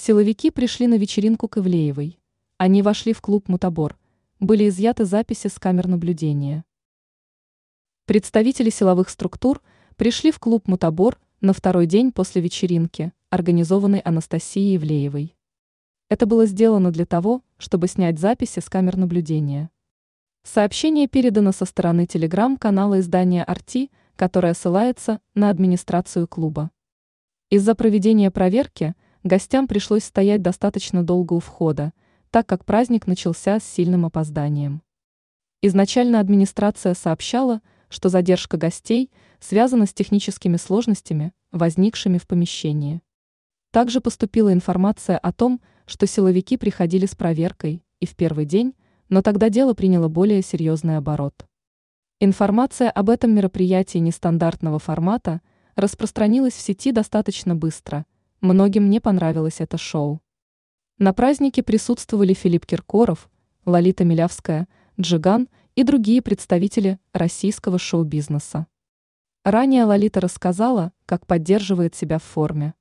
Силовики пришли на вечеринку к Ивлеевой. Они вошли в клуб «Мутабор». Были изъяты записи с камер наблюдения. Представители силовых структур пришли в клуб «Мутабор» на второй день после вечеринки, организованной Анастасией Ивлеевой. Это было сделано для того, чтобы снять записи с камер наблюдения. Сообщение передано со стороны телеграм-канала издания «Арти», которое ссылается на администрацию клуба. Из-за проведения проверки – Гостям пришлось стоять достаточно долго у входа, так как праздник начался с сильным опозданием. Изначально администрация сообщала, что задержка гостей связана с техническими сложностями, возникшими в помещении. Также поступила информация о том, что силовики приходили с проверкой и в первый день, но тогда дело приняло более серьезный оборот. Информация об этом мероприятии нестандартного формата распространилась в сети достаточно быстро – Многим не понравилось это шоу. На празднике присутствовали Филипп Киркоров, Лолита Милявская, Джиган и другие представители российского шоу-бизнеса. Ранее Лолита рассказала, как поддерживает себя в форме.